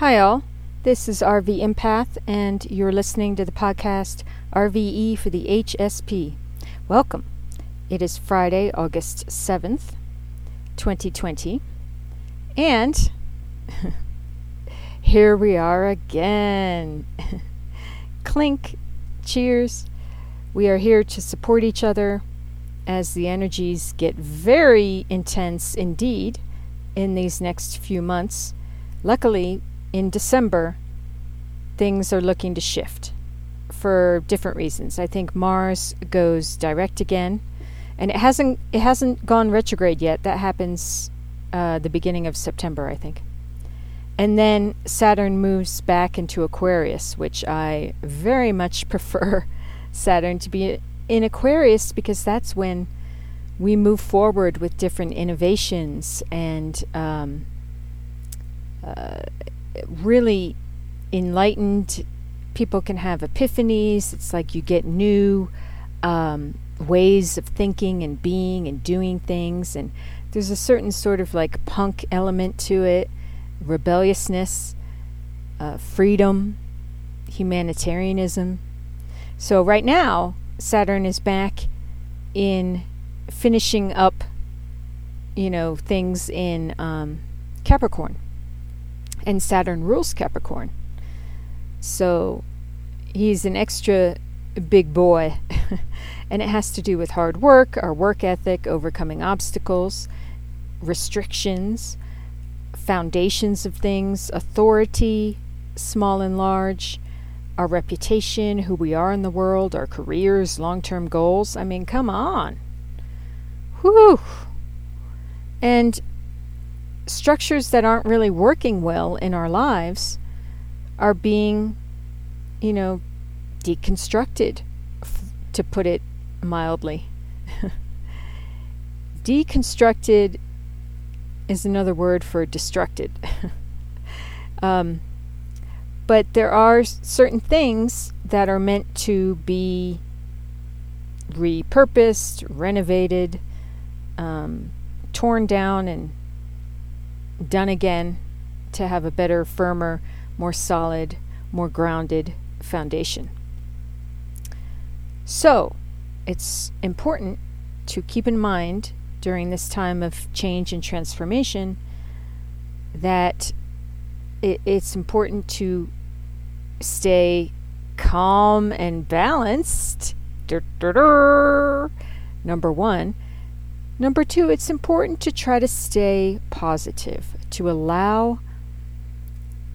Hi, all. This is RV Empath, and you're listening to the podcast RVE for the HSP. Welcome. It is Friday, August 7th, 2020, and here we are again. Clink. Cheers. We are here to support each other as the energies get very intense indeed in these next few months. Luckily, in December, things are looking to shift for different reasons. I think Mars goes direct again, and it hasn't it hasn't gone retrograde yet. That happens uh, the beginning of September, I think. And then Saturn moves back into Aquarius, which I very much prefer Saturn to be in Aquarius because that's when we move forward with different innovations and um, uh, really enlightened. People can have epiphanies. It's like you get new um, ways of thinking and being and doing things. And there's a certain sort of like punk element to it rebelliousness, uh, freedom, humanitarianism. So, right now, Saturn is back in finishing up, you know, things in um, Capricorn. And Saturn rules Capricorn. So, he's an extra big boy. and it has to do with hard work, our work ethic, overcoming obstacles, restrictions, foundations of things, authority, small and large, our reputation, who we are in the world, our careers, long term goals. I mean, come on. Whew. And structures that aren't really working well in our lives are being, you know, deconstructed, f- to put it mildly. deconstructed is another word for destructed. um, but there are certain things that are meant to be repurposed, renovated, um, torn down, and done again to have a better, firmer, more solid, more grounded foundation. So, it's important to keep in mind during this time of change and transformation that it, it's important to stay calm and balanced. Number one. Number two, it's important to try to stay positive, to allow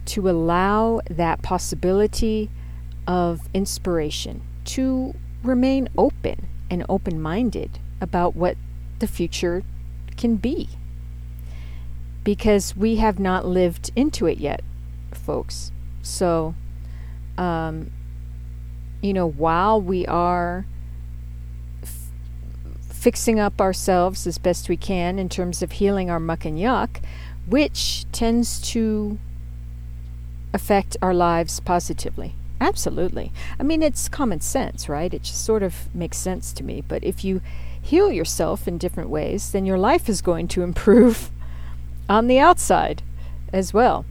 to allow that possibility of inspiration, to remain open and open minded about what the future can be. Because we have not lived into it yet, folks. So um, you know, while we are fixing up ourselves as best we can in terms of healing our muck and yuck, which tends to affect our lives positively. Absolutely. I mean, it's common sense, right? It just sort of makes sense to me. But if you heal yourself in different ways, then your life is going to improve on the outside as well.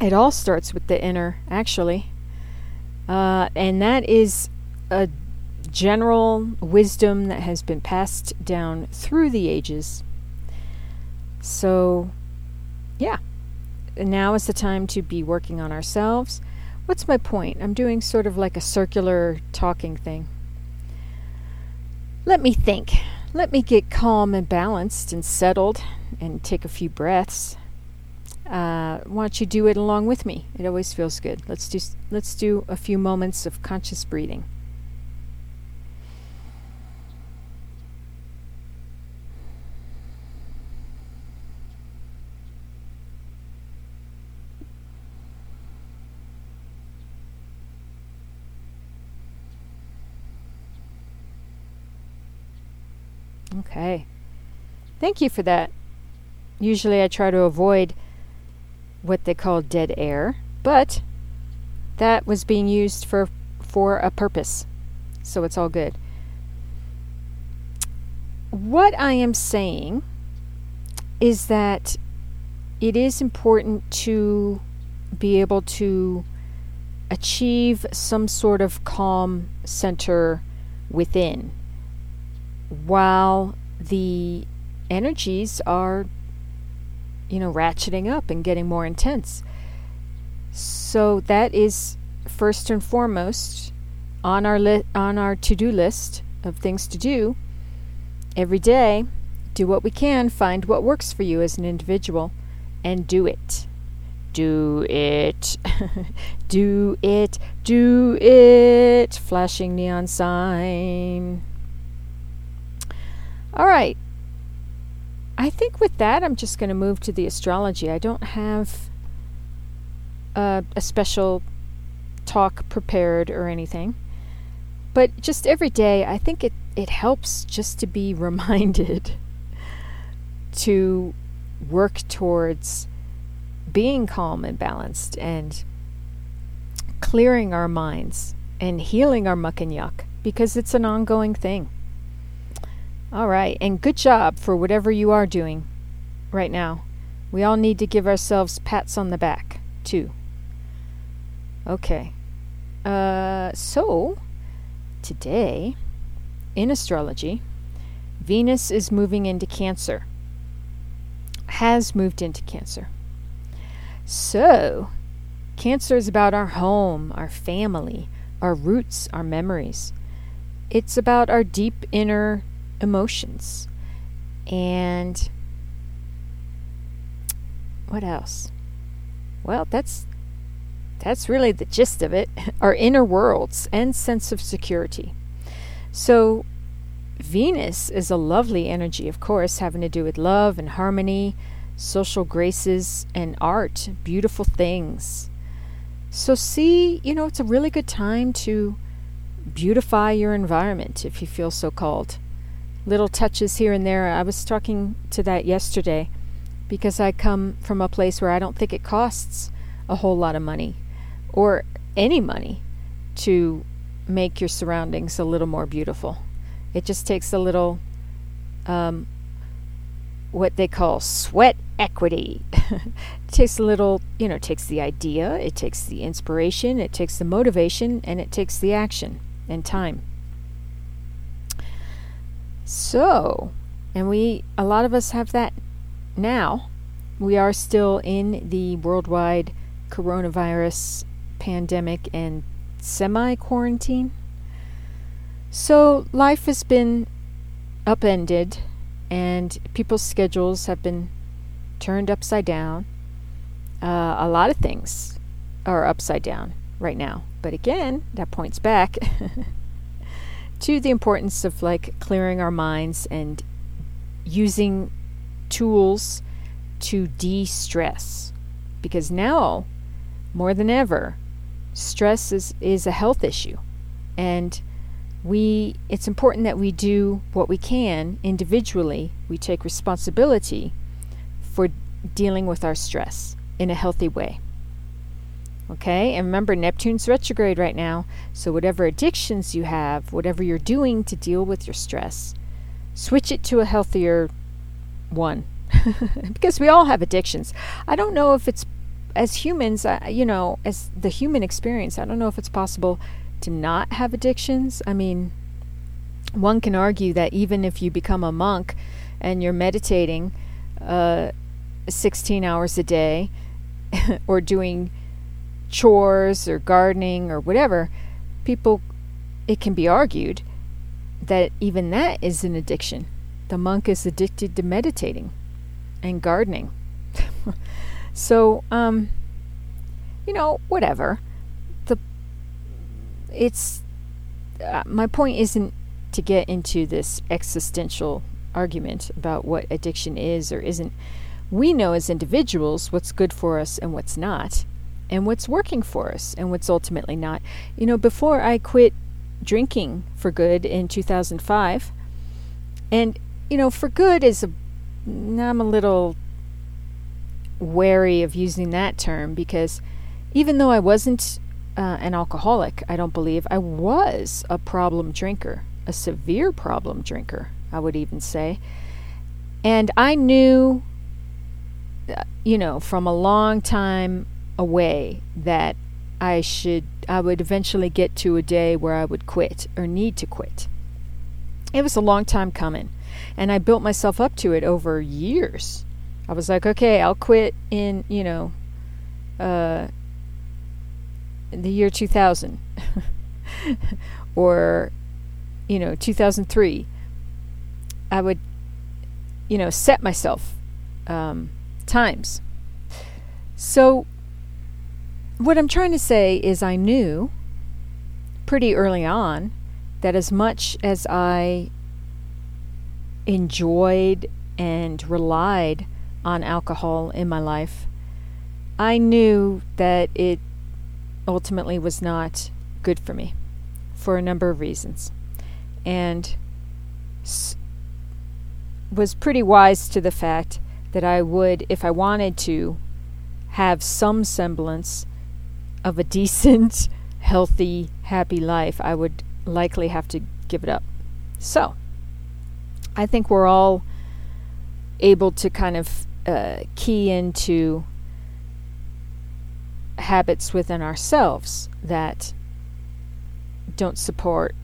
It all starts with the inner, actually. Uh, and that is a general wisdom that has been passed down through the ages. So, yeah, now is the time to be working on ourselves. What's my point? I'm doing sort of like a circular talking thing. Let me think. Let me get calm and balanced and settled and take a few breaths uh, why don't you do it along with me? It always feels good. Let's do let's do a few moments of conscious breathing. Okay. Thank you for that. Usually I try to avoid what they call dead air, but that was being used for for a purpose. So it's all good. What I am saying is that it is important to be able to achieve some sort of calm center within while the energies are you know ratcheting up and getting more intense so that is first and foremost on our li- on our to-do list of things to do every day do what we can find what works for you as an individual and do it do it. do it. Do it. Flashing neon sign. All right. I think with that, I'm just going to move to the astrology. I don't have uh, a special talk prepared or anything. But just every day, I think it, it helps just to be reminded to work towards being calm and balanced and clearing our minds and healing our muck and yuck because it's an ongoing thing. All right, and good job for whatever you are doing right now. We all need to give ourselves pats on the back, too. Okay. Uh, so, today, in astrology, Venus is moving into Cancer, has moved into Cancer. So, Cancer is about our home, our family, our roots, our memories. It's about our deep inner emotions. And what else? Well, that's that's really the gist of it. Our inner worlds and sense of security. So Venus is a lovely energy, of course, having to do with love and harmony, social graces, and art, beautiful things. So, see, you know, it's a really good time to beautify your environment if you feel so called. Little touches here and there. I was talking to that yesterday because I come from a place where I don't think it costs a whole lot of money or any money to make your surroundings a little more beautiful. It just takes a little um, what they call sweat equity. it takes a little, you know, it takes the idea, it takes the inspiration, it takes the motivation, and it takes the action and time. So, and we, a lot of us have that now. We are still in the worldwide coronavirus pandemic and semi quarantine. So, life has been upended and people's schedules have been turned upside down. Uh, a lot of things are upside down right now. But again, that points back to the importance of like clearing our minds and using tools to de stress. Because now, more than ever, stress is, is a health issue. And we it's important that we do what we can individually we take responsibility for dealing with our stress in a healthy way okay and remember neptune's retrograde right now so whatever addictions you have whatever you're doing to deal with your stress switch it to a healthier one because we all have addictions i don't know if it's as humans you know as the human experience i don't know if it's possible to not have addictions. I mean, one can argue that even if you become a monk and you're meditating uh, 16 hours a day or doing chores or gardening or whatever, people, it can be argued that even that is an addiction. The monk is addicted to meditating and gardening. so, um, you know, whatever The it's uh, my point isn't to get into this existential argument about what addiction is or isn't. We know as individuals what's good for us and what's not, and what's working for us and what's ultimately not. You know, before I quit drinking for good in 2005, and you know, for good is a I'm a little wary of using that term because even though I wasn't uh, an alcoholic, I don't believe. I was a problem drinker, a severe problem drinker, I would even say. And I knew, uh, you know, from a long time away that I should I would eventually get to a day where I would quit or need to quit. It was a long time coming, and I built myself up to it over years. I was like, okay, I'll quit in, you know, uh, the year 2000 or you know 2003 i would you know set myself um, times so what i'm trying to say is i knew pretty early on that as much as i enjoyed and relied on alcohol in my life i knew that it ultimately was not good for me for a number of reasons. And s- was pretty wise to the fact that I would, if I wanted to, have some semblance of a decent, healthy, happy life, I would likely have to give it up. So, I think we're all able to kind of uh, key into habits within ourselves that don't support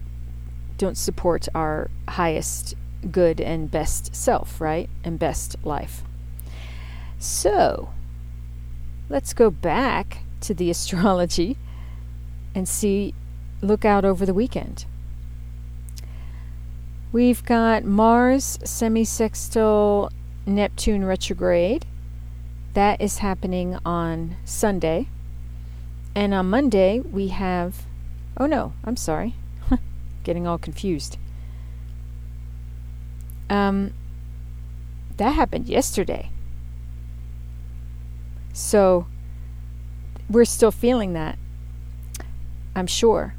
don't support our highest good and best self, right? And best life. So, let's go back to the astrology and see look out over the weekend. We've got Mars semisextile Neptune retrograde. That is happening on Sunday. And on Monday, we have. Oh no, I'm sorry. Getting all confused. Um, that happened yesterday. So, we're still feeling that. I'm sure.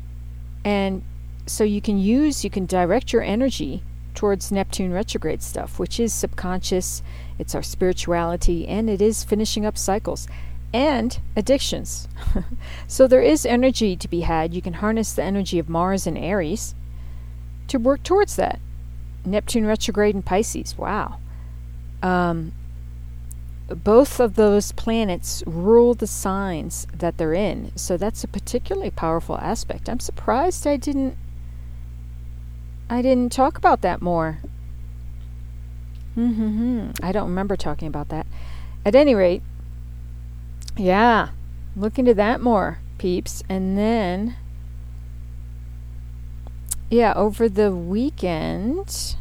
And so you can use, you can direct your energy towards Neptune retrograde stuff, which is subconscious, it's our spirituality, and it is finishing up cycles and addictions. so there is energy to be had. You can harness the energy of Mars and Aries to work towards that. Neptune retrograde in Pisces. Wow. Um, both of those planets rule the signs that they're in. So that's a particularly powerful aspect. I'm surprised I didn't I didn't talk about that more. Mm-hmm. I don't remember talking about that. At any rate, yeah, look into that more, peeps. And then, yeah, over the weekend,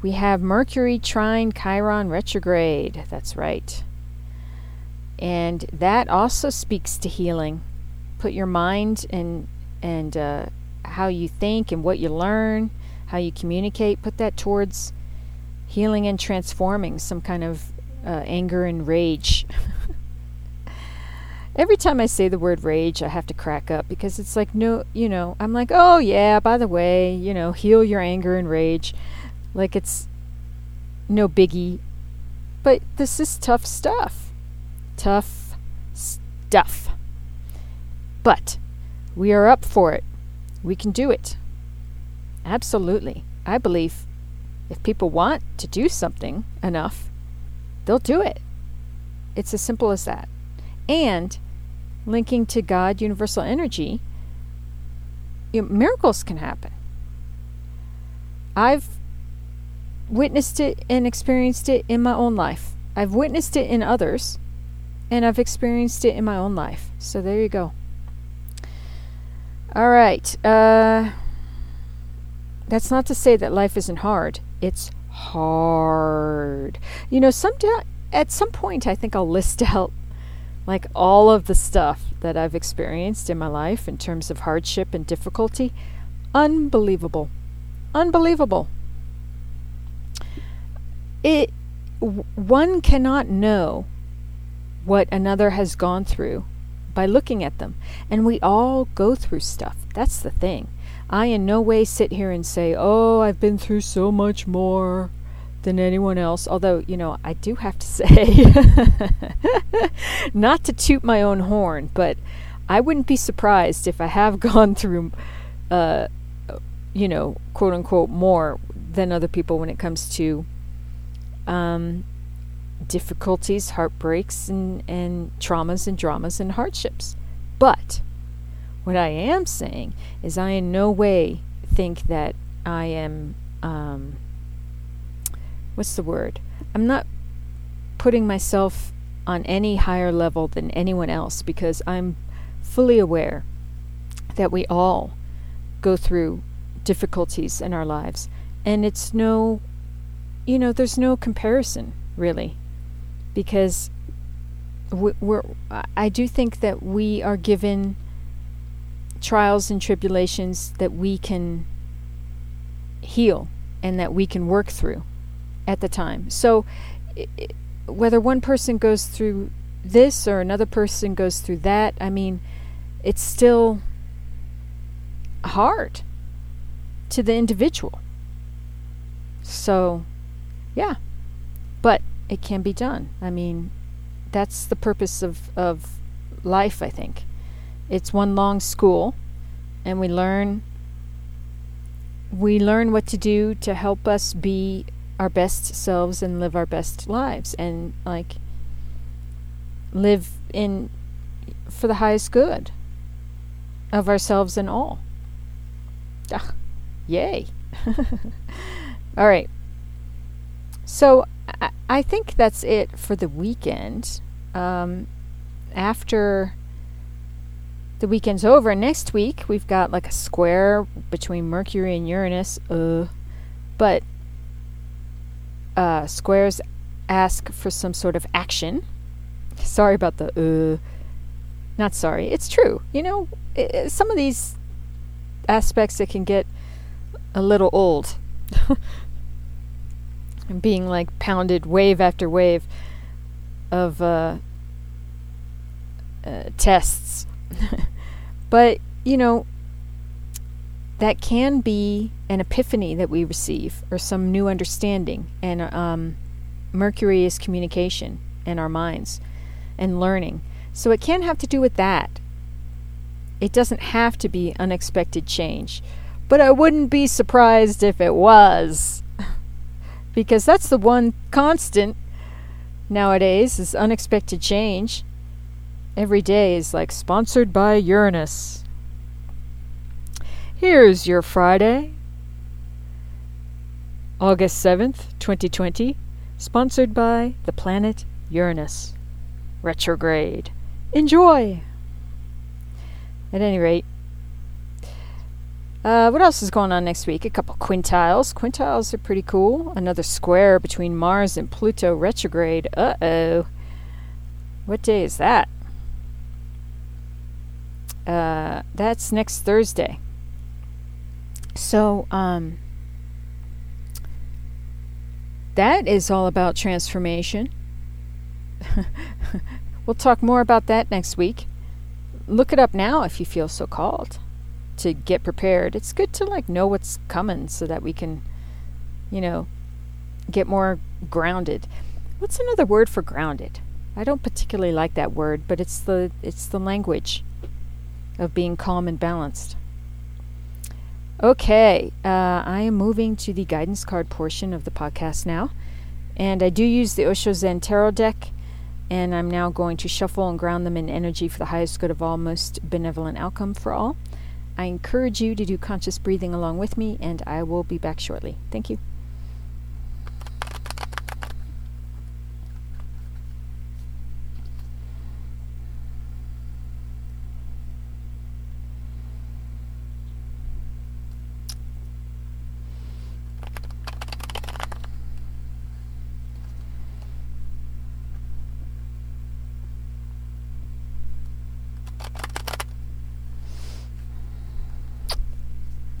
we have Mercury trine Chiron retrograde. That's right. And that also speaks to healing. Put your mind and and uh, how you think and what you learn, how you communicate. Put that towards healing and transforming some kind of uh, anger and rage. Every time I say the word rage, I have to crack up because it's like, no, you know, I'm like, oh, yeah, by the way, you know, heal your anger and rage. Like it's no biggie. But this is tough stuff. Tough stuff. But we are up for it. We can do it. Absolutely. I believe if people want to do something enough, they'll do it. It's as simple as that. And linking to God, universal energy, you know, miracles can happen. I've witnessed it and experienced it in my own life. I've witnessed it in others, and I've experienced it in my own life. So there you go. All right. Uh, that's not to say that life isn't hard. It's hard. You know, some at some point, I think I'll list out like all of the stuff that I've experienced in my life in terms of hardship and difficulty, unbelievable. Unbelievable. It one cannot know what another has gone through by looking at them. And we all go through stuff. That's the thing. I in no way sit here and say, "Oh, I've been through so much more." than anyone else. Although, you know, I do have to say, not to toot my own horn, but I wouldn't be surprised if I have gone through, uh, you know, quote unquote, more than other people when it comes to um, difficulties, heartbreaks, and, and traumas and dramas and hardships. But what I am saying is, I in no way think that I am, um, what's the word? I'm not putting myself on any higher level than anyone else because I'm fully aware that we all go through difficulties in our lives. And it's no, you know, there's no comparison really because we're, I do think that we are given trials and tribulations that we can heal and that we can work through at the time. So, it, whether one person goes through this or another person goes through that, I mean, it's still hard to the individual. So, yeah. But it can be done. I mean, that's the purpose of, of life, I think. It's one long school, and we learn we learn what to do to help us be our best selves and live our best lives and like live in for the highest good of ourselves and all. Ah, yay. all right. So I, think that's it for the weekend. Um, after the weekend's over, next week we've got like a square between Mercury and Uranus. Uh, but uh, squares ask for some sort of action. Sorry about the uh. Not sorry. It's true. You know, it, some of these aspects that can get a little old. being like pounded wave after wave of uh, uh, tests. but, you know, that can be an epiphany that we receive or some new understanding. And um, Mercury is communication in our minds and learning. So it can have to do with that. It doesn't have to be unexpected change. But I wouldn't be surprised if it was because that's the one constant nowadays is unexpected change. Every day is like sponsored by Uranus. Here's your Friday, August 7th, 2020, sponsored by the planet Uranus. Retrograde. Enjoy! At any rate, uh, what else is going on next week? A couple quintiles. Quintiles are pretty cool. Another square between Mars and Pluto retrograde. Uh oh. What day is that? Uh, that's next Thursday. So, um, that is all about transformation. we'll talk more about that next week. Look it up now if you feel so called to get prepared. It's good to like know what's coming so that we can, you know, get more grounded. What's another word for grounded? I don't particularly like that word, but it's the it's the language of being calm and balanced. Okay, uh, I am moving to the guidance card portion of the podcast now, and I do use the Osho Zen Tarot deck, and I'm now going to shuffle and ground them in energy for the highest good of all, most benevolent outcome for all. I encourage you to do conscious breathing along with me, and I will be back shortly. Thank you.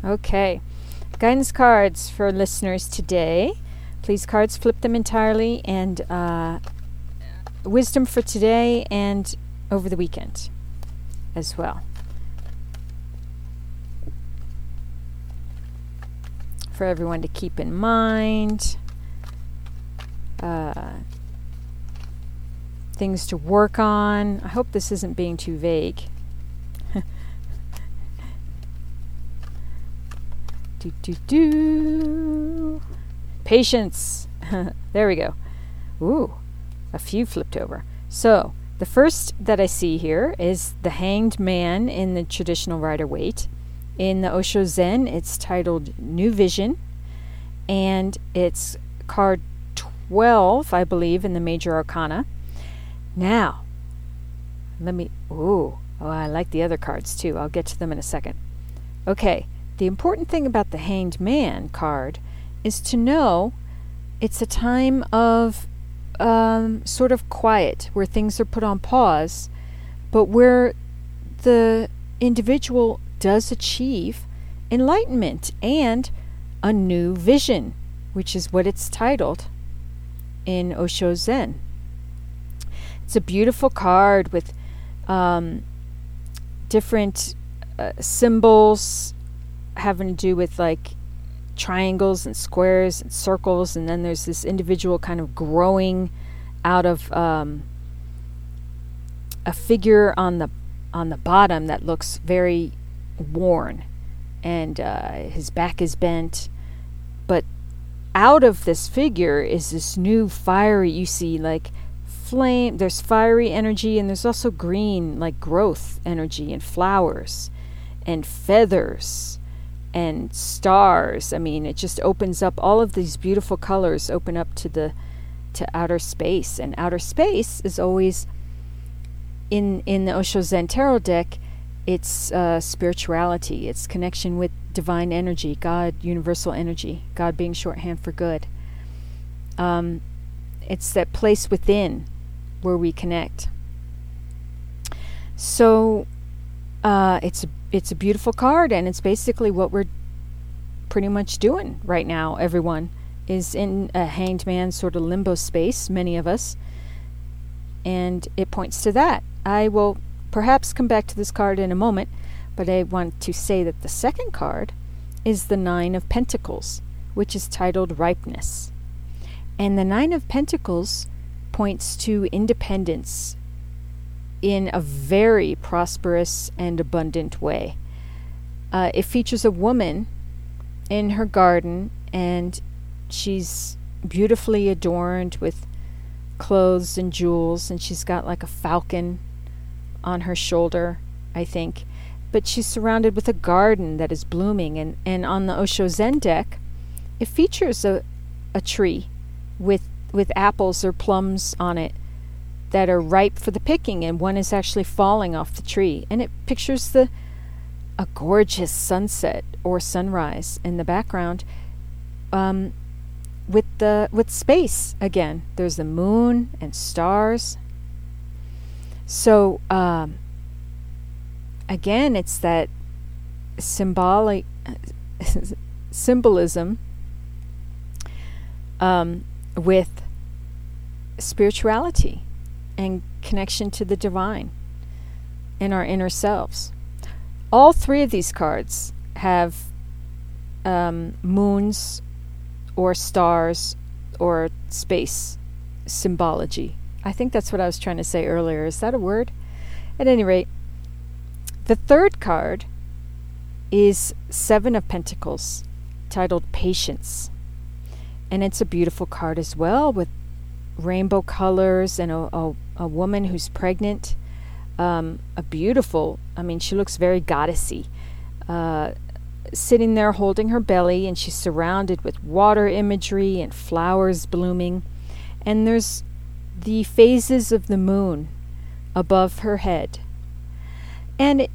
Okay. Guidance cards for listeners today. Please, cards, flip them entirely, and uh, wisdom for today and over the weekend as well. For everyone to keep in mind. Uh, things to work on. I hope this isn't being too vague. Do, do, do. Patience. there we go. Ooh, a few flipped over. So, the first that I see here is the hanged man in the traditional Rider Waite. In the Osho Zen, it's titled New Vision, and it's card 12, I believe, in the Major Arcana. Now, let me. Ooh, oh, I like the other cards too. I'll get to them in a second. Okay, the important thing about the Hanged Man card is to know it's a time of um, sort of quiet, where things are put on pause, but where the individual does achieve enlightenment and a new vision, which is what it's titled in Osho Zen. It's a beautiful card with um, different uh, symbols having to do with like triangles and squares and circles, and then there's this individual kind of growing out of um, a figure on the on the bottom that looks very worn, and uh, his back is bent, but out of this figure is this new fiery. You see, like flame. There's fiery energy, and there's also green, like growth energy, and flowers, and feathers and stars. I mean, it just opens up all of these beautiful colors open up to the to outer space, and outer space is always in in the Osho Zen Tarot deck. It's uh, spirituality. It's connection with divine energy, God, universal energy. God being shorthand for good. Um, it's that place within where we connect. So uh, it's it's a beautiful card, and it's basically what we're pretty much doing right now. Everyone is in a hanged man sort of limbo space. Many of us, and it points to that. I will perhaps come back to this card in a moment, but I want to say that the second card is the Nine of Pentacles, which is titled Ripeness. And the Nine of Pentacles points to independence, in a very prosperous and abundant way. Uh, it features a woman in her garden, and she's beautifully adorned with clothes and jewels, and she's got like a falcon on her shoulder, I think. But she's surrounded with a garden that is blooming, and, and on the Osho Zen deck, it features a, a tree with with apples or plums on it that are ripe for the picking, and one is actually falling off the tree. And it pictures the a gorgeous sunset or sunrise in the background, um, with the with space again. There's the moon and stars. So um, again, it's that symbolic symbolism um, with spirituality and connection to the divine in our inner selves. All three of these cards have um, moons or stars or space symbology. I think that's what I was trying to say earlier. Is that a word? At any rate, the third card is Seven of Pentacles, titled Patience. And it's a beautiful card as well with rainbow colors and a, a, a woman who's pregnant. Um, a beautiful, I mean, she looks very goddessy. Uh, sitting there holding her belly, and she's surrounded with water imagery and flowers blooming. And there's the phases of the moon above her head. And it,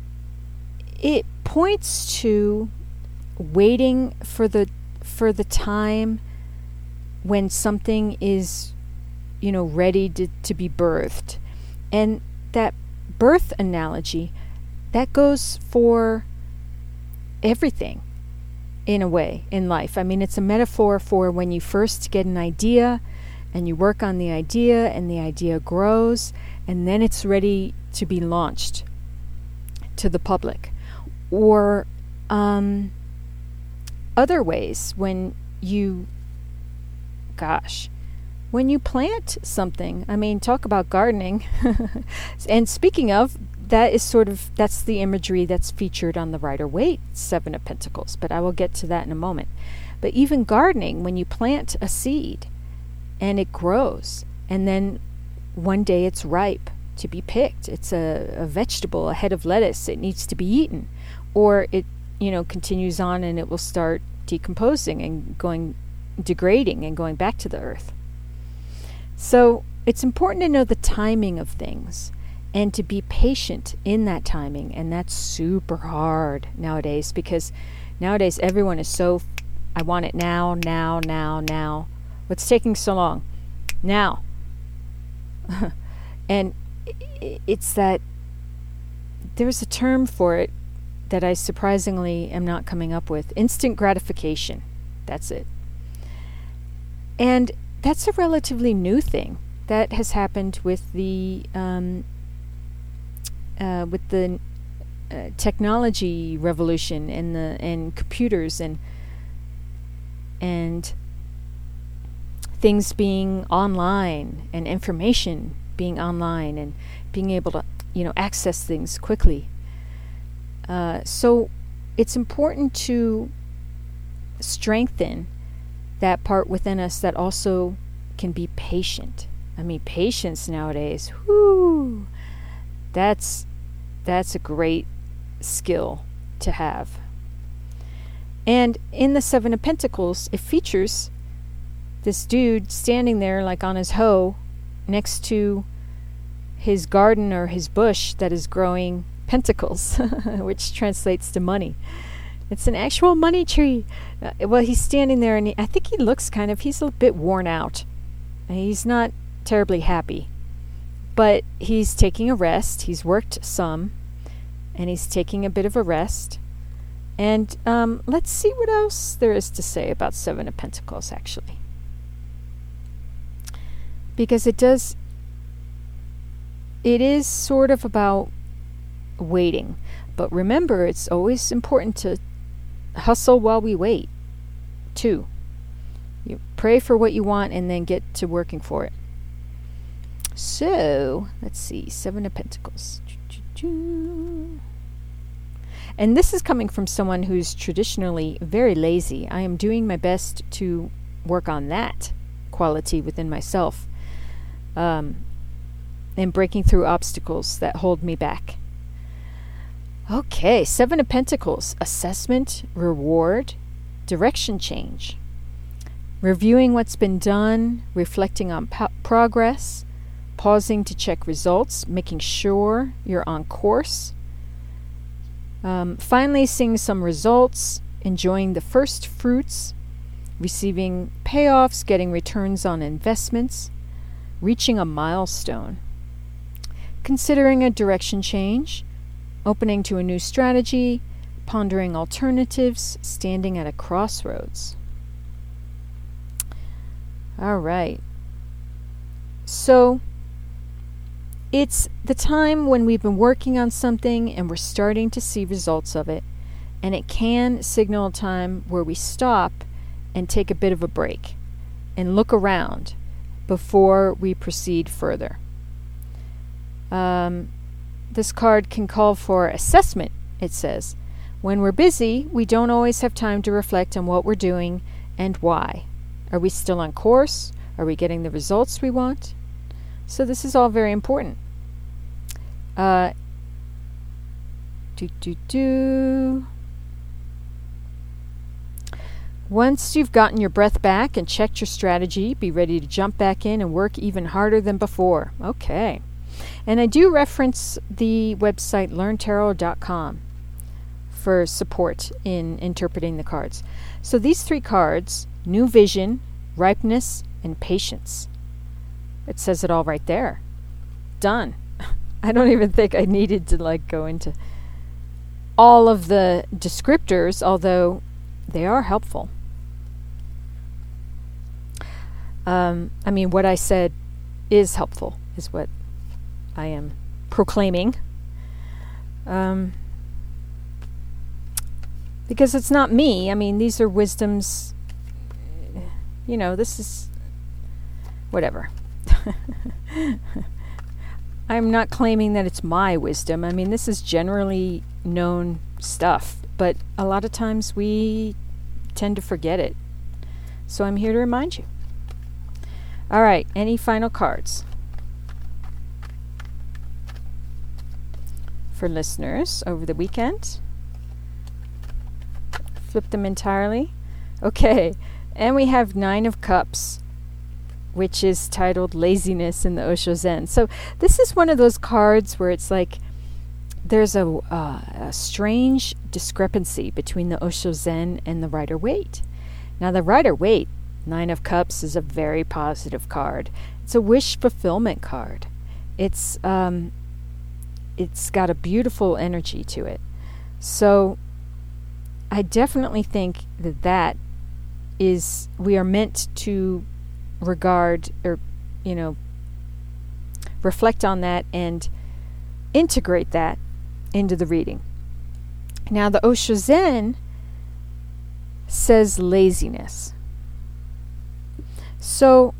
it points to waiting for the for the time when something is you know, ready to, to be birthed. And that birth analogy, that goes for everything in a way in life. I mean, it's a metaphor for when you first get an idea and you work on the idea and the idea grows and then it's ready to be launched to the public. Or um, other ways when you, gosh, when you plant something, I mean, talk about gardening. and speaking of, that is sort of that's the imagery that's featured on the Rider Waite Seven of Pentacles, but I will get to that in a moment. But even gardening, when you plant a seed and it grows, and then one day it's ripe to be picked. It's a, a vegetable, a head of lettuce. It needs to be eaten. Or it, you know, continues on and it will start decomposing and going degrading and going back to the earth. So it's important to know the timing of things and to be patient in that timing. And that's super hard nowadays because nowadays everyone is so, I want it now, now, now, now. What's taking so long? Now. and it's that there's a term for it that I surprisingly am not coming up with instant gratification. That's it. And that's a relatively new thing that has happened with the um, uh, with the uh, technology revolution and the and computers and and things being online and information being online and being able to you know access things quickly. Uh, so it's important to strengthen that part within us that also can be patient. I mean, patience nowadays, whoo, that's that's a great skill to have. And in the Seven of Pentacles, it features this dude standing there like on his hoe next to his garden or his bush that is growing pentacles, which translates to money. It's an actual money tree. Uh, well, he's standing there, and he, I think he looks kind of, he's a bit worn out. He's not terribly happy. But he's taking a rest. He's worked some, and he's taking a bit of a rest. And um, let's see what else there is to say about Seven of Pentacles, actually. Because it does, it is sort of about waiting. But remember, it's always important to hustle while we wait, Two, You pray for what you want and then get to working for it. So, let's see. Seven of Pentacles. And this is coming from someone who's traditionally very lazy. I am doing my best to work on that quality within myself um, and breaking through obstacles that hold me back. Okay, Seven of Pentacles assessment, reward, direction change. Reviewing what's been done, reflecting on po- progress, pausing to check results, making sure you're on course. Um, finally, seeing some results, enjoying the first fruits, receiving payoffs, getting returns on investments, reaching a milestone, considering a direction change, opening to a new strategy, pondering alternatives, standing at a crossroads. All right. So, it's the time when we've been working on something and we're starting to see results of it. And it can signal a time where we stop and take a bit of a break and look around before we proceed further. Um, this card can call for assessment, it says. When we're busy, we don't always have time to reflect on what we're doing and why. Are we still on course? Are we getting the results we want? So, this is all very important. Uh, do, do, do. Once you've gotten your breath back and checked your strategy, be ready to jump back in and work even harder than before. Okay. And I do reference the website learntarot.com for support in interpreting the cards. So these three cards new vision, ripeness, and patience. It says it all right there. Done. I don't even think I needed to like go into all of the descriptors, although they are helpful. Um, I mean, what I said is helpful, is what I am proclaiming. Um, because it's not me. I mean, these are wisdoms. You know, this is whatever. I'm not claiming that it's my wisdom. I mean, this is generally known stuff, but a lot of times we tend to forget it. So I'm here to remind you. All right, any final cards? For listeners over the weekend. Flip them entirely. Okay, and we have Nine of Cups, which is titled Laziness in the Osho Zen. So this is one of those cards where it's like there's a, uh, a strange discrepancy between the Osho Zen and the Rider Waite. Now, the Rider Waite, Nine of Cups, is a very positive card. It's a wish fulfillment card. It's um, it's got a beautiful energy to it. So, I definitely think that that is we are meant to regard or you know reflect on that and integrate that into the reading. Now, the Osho Zen says laziness. So,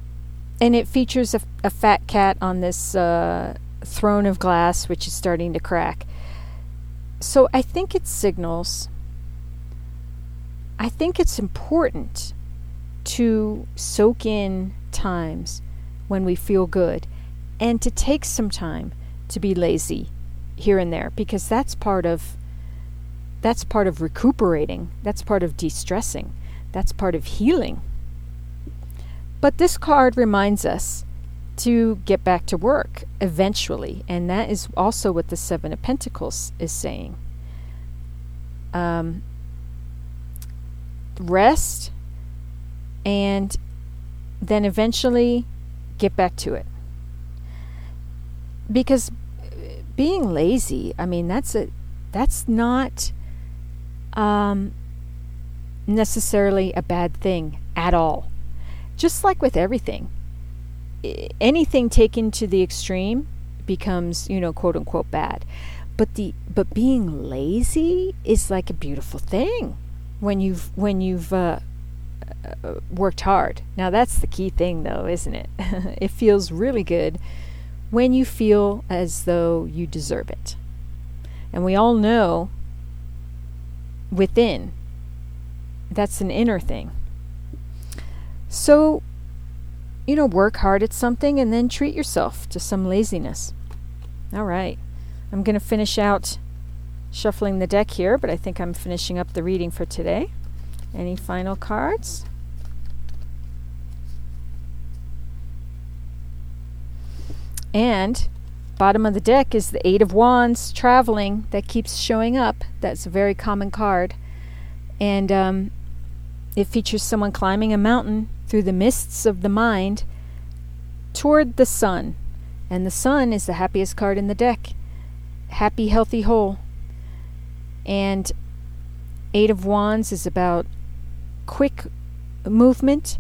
and it features a, a fat cat on this uh, throne of glass, which is starting to crack. So, I think it signals, I think it's important to soak in times when we feel good and to take some time to be lazy here and there because that's part of that's part of recuperating. That's part of de-stressing. That's part of healing. But this card reminds us to get back to work eventually and that is also what the seven of pentacles is saying um, rest and then eventually get back to it because being lazy, I mean, that's a that's not um, necessarily a bad thing at all. Just like with everything, anything taken to the extreme becomes, you know, quote unquote bad. But the but being lazy is like a beautiful thing when you've when you've uh, uh, worked hard. Now that's the key thing, though, isn't it? it feels really good when you feel as though you deserve it. And we all know within that's an inner thing. So, you know, work hard at something and then treat yourself to some laziness. All right. I'm going to finish out shuffling the deck here, but I think I'm finishing up the reading for today. Any final cards? And bottom of the deck is the Eight of Wands traveling that keeps showing up. That's a very common card. And um, it features someone climbing a mountain through the mists of the mind toward the sun. And the sun is the happiest card in the deck. Happy, healthy, whole. And Eight of Wands is about quick movement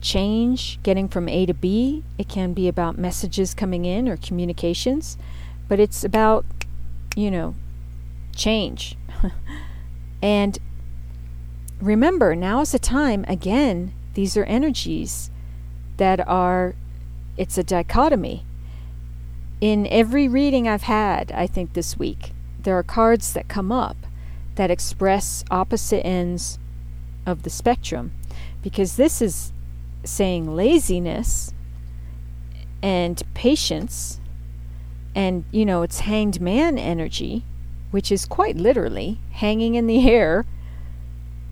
change, getting from A to B. It can be about messages coming in or communications, but it's about, you know, change. and remember, now is the time, again, these are energies that are, it's a dichotomy. In every reading I've had, I think this week, there are cards that come up that express opposite ends of the spectrum because this is saying laziness and patience and you know it's hanged man energy which is quite literally hanging in the air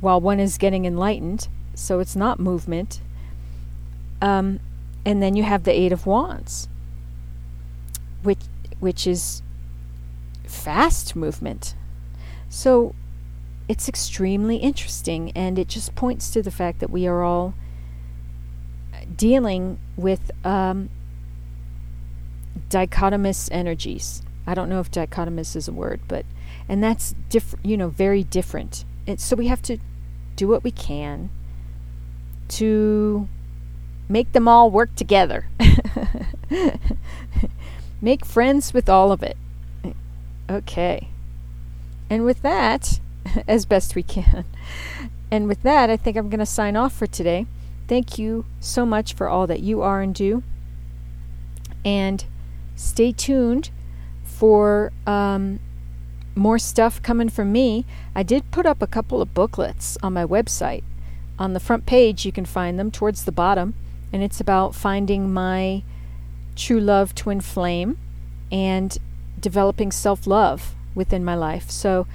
while one is getting enlightened so it's not movement um, and then you have the eight of wands which which is fast movement so it's extremely interesting and it just points to the fact that we are all dealing with um, dichotomous energies. I don't know if dichotomous is a word, but and that's different. You know, very different. And so we have to do what we can to make them all work together. make friends with all of it. Okay. And with that, as best we can. And with that, I think I'm going to sign off for today. Thank you so much for all that you are and do. And stay tuned for um, more stuff coming from me. I did put up a couple of booklets on my website. On the front page, you can find them towards the bottom, and it's about finding my true love twin flame and developing self love within my life. So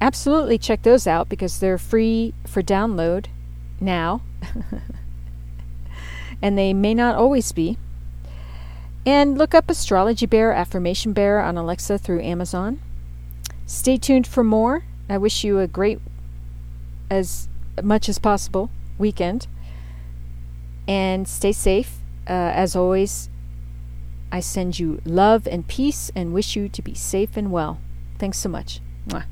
absolutely check those out because they're free for download now. and they may not always be. And look up Astrology Bear, Affirmation Bear on Alexa through Amazon. Stay tuned for more. I wish you a great, as much as possible, weekend. And stay safe. Uh, as always, I send you love and peace and wish you to be safe and well. Thanks so much. Mwah.